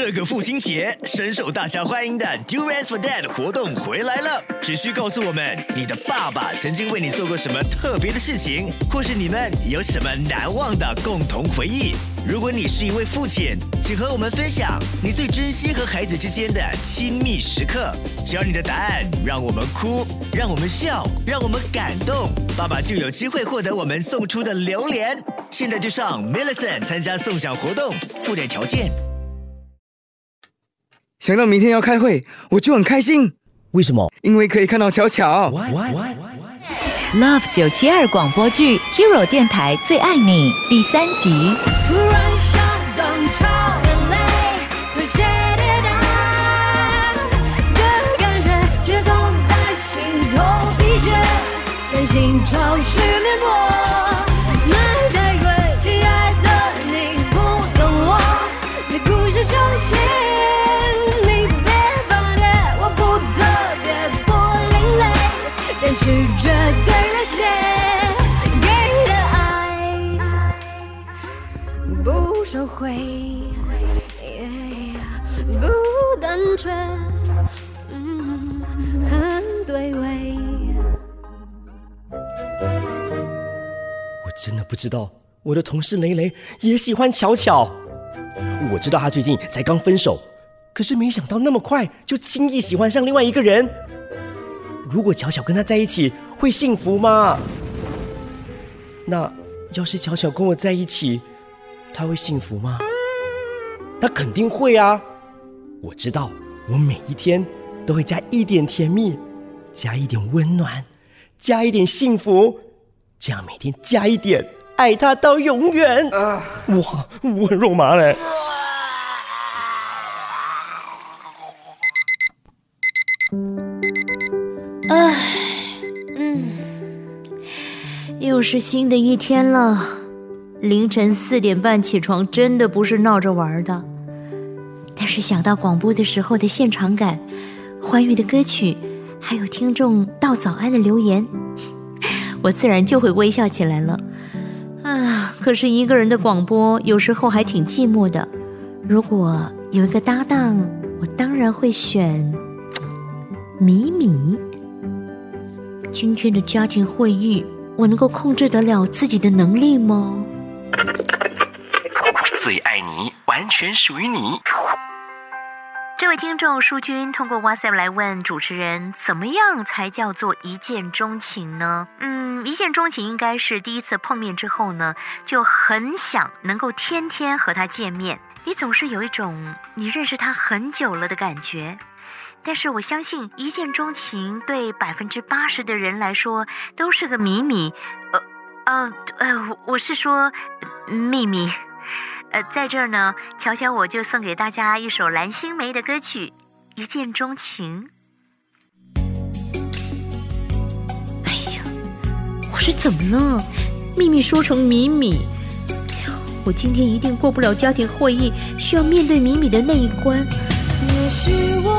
这个父亲节，深受大家欢迎的 Durance for Dad 活动回来了。只需告诉我们你的爸爸曾经为你做过什么特别的事情，或是你们有什么难忘的共同回忆。如果你是一位父亲，请和我们分享你最珍惜和孩子之间的亲密时刻。只要你的答案让我们哭，让我们笑，让我们感动，爸爸就有机会获得我们送出的榴莲。现在就上 millicen 参加送奖活动，附带条件。想到明天要开会，我就很开心，为什么？因为可以看到巧巧。Love 九七二广播剧《Hero 电台最爱你》第三集。突然想当超人类，的感觉，却痛在心头皮屑，内心潮湿但是绝对热血给的爱。不收回，不单纯，很对味。我真的不知道，我的同事雷雷也喜欢巧巧。我知道他最近才刚分手，可是没想到那么快就轻易喜欢上另外一个人。如果巧巧跟他在一起，会幸福吗？那要是巧巧跟我在一起，他会幸福吗？他肯定会啊！我知道，我每一天都会加一点甜蜜，加一点温暖，加一点幸福，这样每天加一点，爱他到永远。哇，我很肉麻嘞！唉，嗯又是新的一天了，凌晨四点半起床真的不是闹着玩的。但是想到广播的时候的现场感、欢愉的歌曲，还有听众道早安的留言，我自然就会微笑起来了。啊，可是一个人的广播有时候还挺寂寞的。如果有一个搭档，我当然会选 米米。今天的家庭会议，我能够控制得了自己的能力吗？最爱你，完全属于你。这位听众淑君通过 WhatsApp 来问主持人，怎么样才叫做一见钟情呢？嗯，一见钟情应该是第一次碰面之后呢，就很想能够天天和他见面。你总是有一种你认识他很久了的感觉。但是我相信，一见钟情对百分之八十的人来说都是个秘密。呃，呃，呃，我是说秘密。呃，在这儿呢，巧巧我就送给大家一首蓝心湄的歌曲《一见钟情》。哎呀，我是怎么了？秘密说成米米。我今天一定过不了家庭会议，需要面对米米的那一关。也许我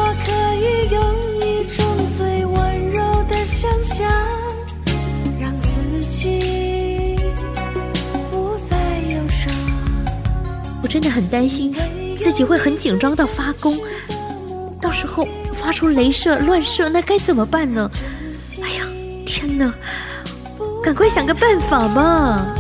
真的很担心自己会很紧张到发功，到时候发出镭射乱射，那该怎么办呢？哎呀，天哪！赶快想个办法吧！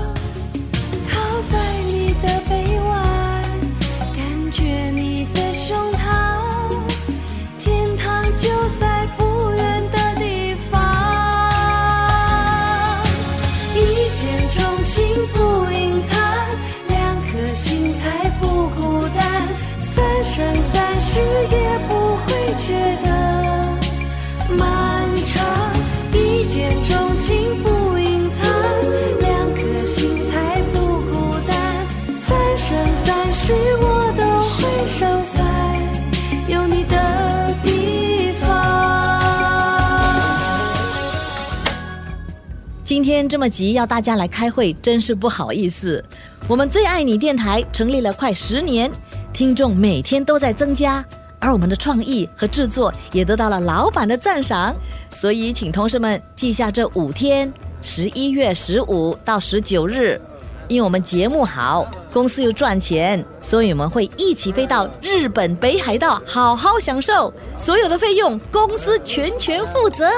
今天这么急要大家来开会，真是不好意思。我们最爱你电台成立了快十年，听众每天都在增加，而我们的创意和制作也得到了老板的赞赏。所以，请同事们记下这五天：十一月十五到十九日，因为我们节目好，公司又赚钱，所以我们会一起飞到日本北海道，好好享受。所有的费用公司全权负责。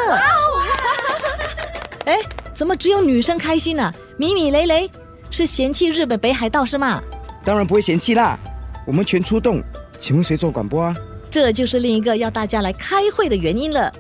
哎，怎么只有女生开心呢、米米雷雷是嫌弃日本北海道是吗？当然不会嫌弃啦，我们全出动。请问谁做广播啊？这就是另一个要大家来开会的原因了。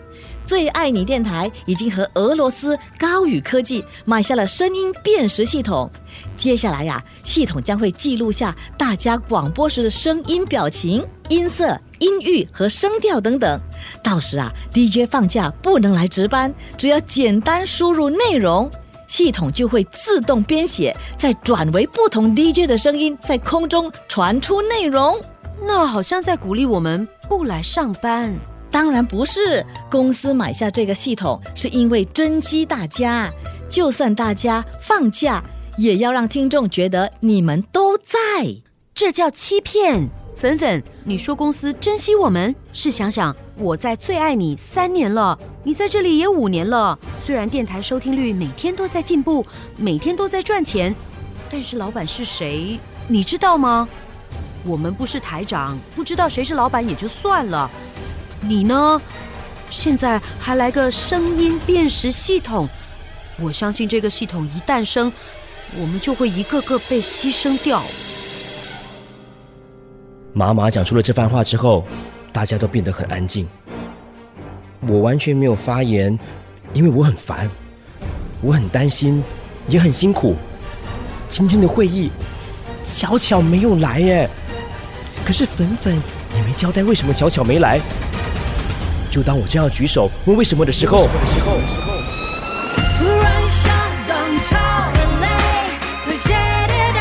最爱你电台已经和俄罗斯高宇科技买下了声音辨识系统，接下来呀、系统将会记录下大家广播时的声音表情、音色、音域和声调等等。到时啊，DJ 放假不能来值班，只要简单输入内容。系统就会自动编写，再转为不同 DJ 的声音，在空中传出内容。那好像在鼓励我们不来上班。当然不是，公司买下这个系统是因为珍惜大家，就算大家放假，也要让听众觉得你们都在。这叫欺骗。粉粉，你说公司珍惜我们，试想想，我在最爱你三年了，你在这里也五年了。虽然电台收听率每天都在进步，每天都在赚钱，但是老板是谁，你知道吗？我们不是台长，不知道谁是老板也就算了，你呢？现在还来个声音辨识系统，我相信这个系统一诞生，我们就会一个个被牺牲掉。妈妈讲出了这番话之后，大家都变得很安静。我完全没有发言，因为我很烦，我很担心，也很辛苦。今天的会议，巧巧没有来耶。可是粉粉也没交代为什么巧巧没来。就当我这样举手问为什么的时候，突然想当超人类，推卸跌宕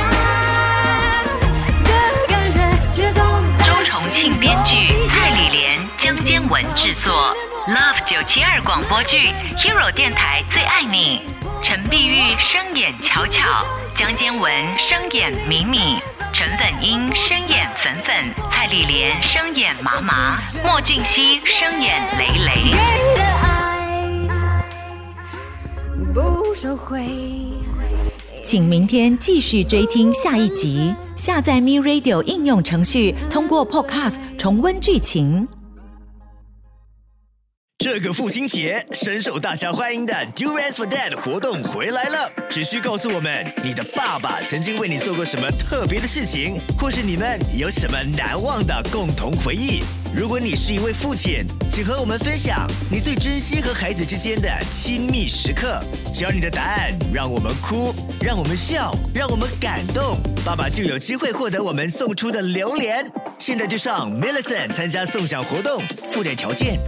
的感觉，却总周重庆编剧，蔡李莲、江坚文制作，Love 九七二广播剧，Hero 电台最爱你。陈碧玉声演巧巧，江坚文声演米米，陈粉英声演粉粉，蔡丽莲声演麻麻，莫俊熙声演雷雷。不收回。请明天继续追听下一集，下载 Me Radio 应用程序，通过 Podcast 重温剧情。这个父亲节，深受大家欢迎的 Durians for Dad 活动回来了！只需告诉我们你的爸爸曾经为你做过什么特别的事情，或是你们有什么难忘的共同回忆。如果你是一位父亲，请和我们分享你最珍惜和孩子之间的亲密时刻。只要你的答案让我们哭，让我们笑，让我们感动，爸爸就有机会获得我们送出的榴莲。现在就上 millicen 参加送奖活动，附点条件。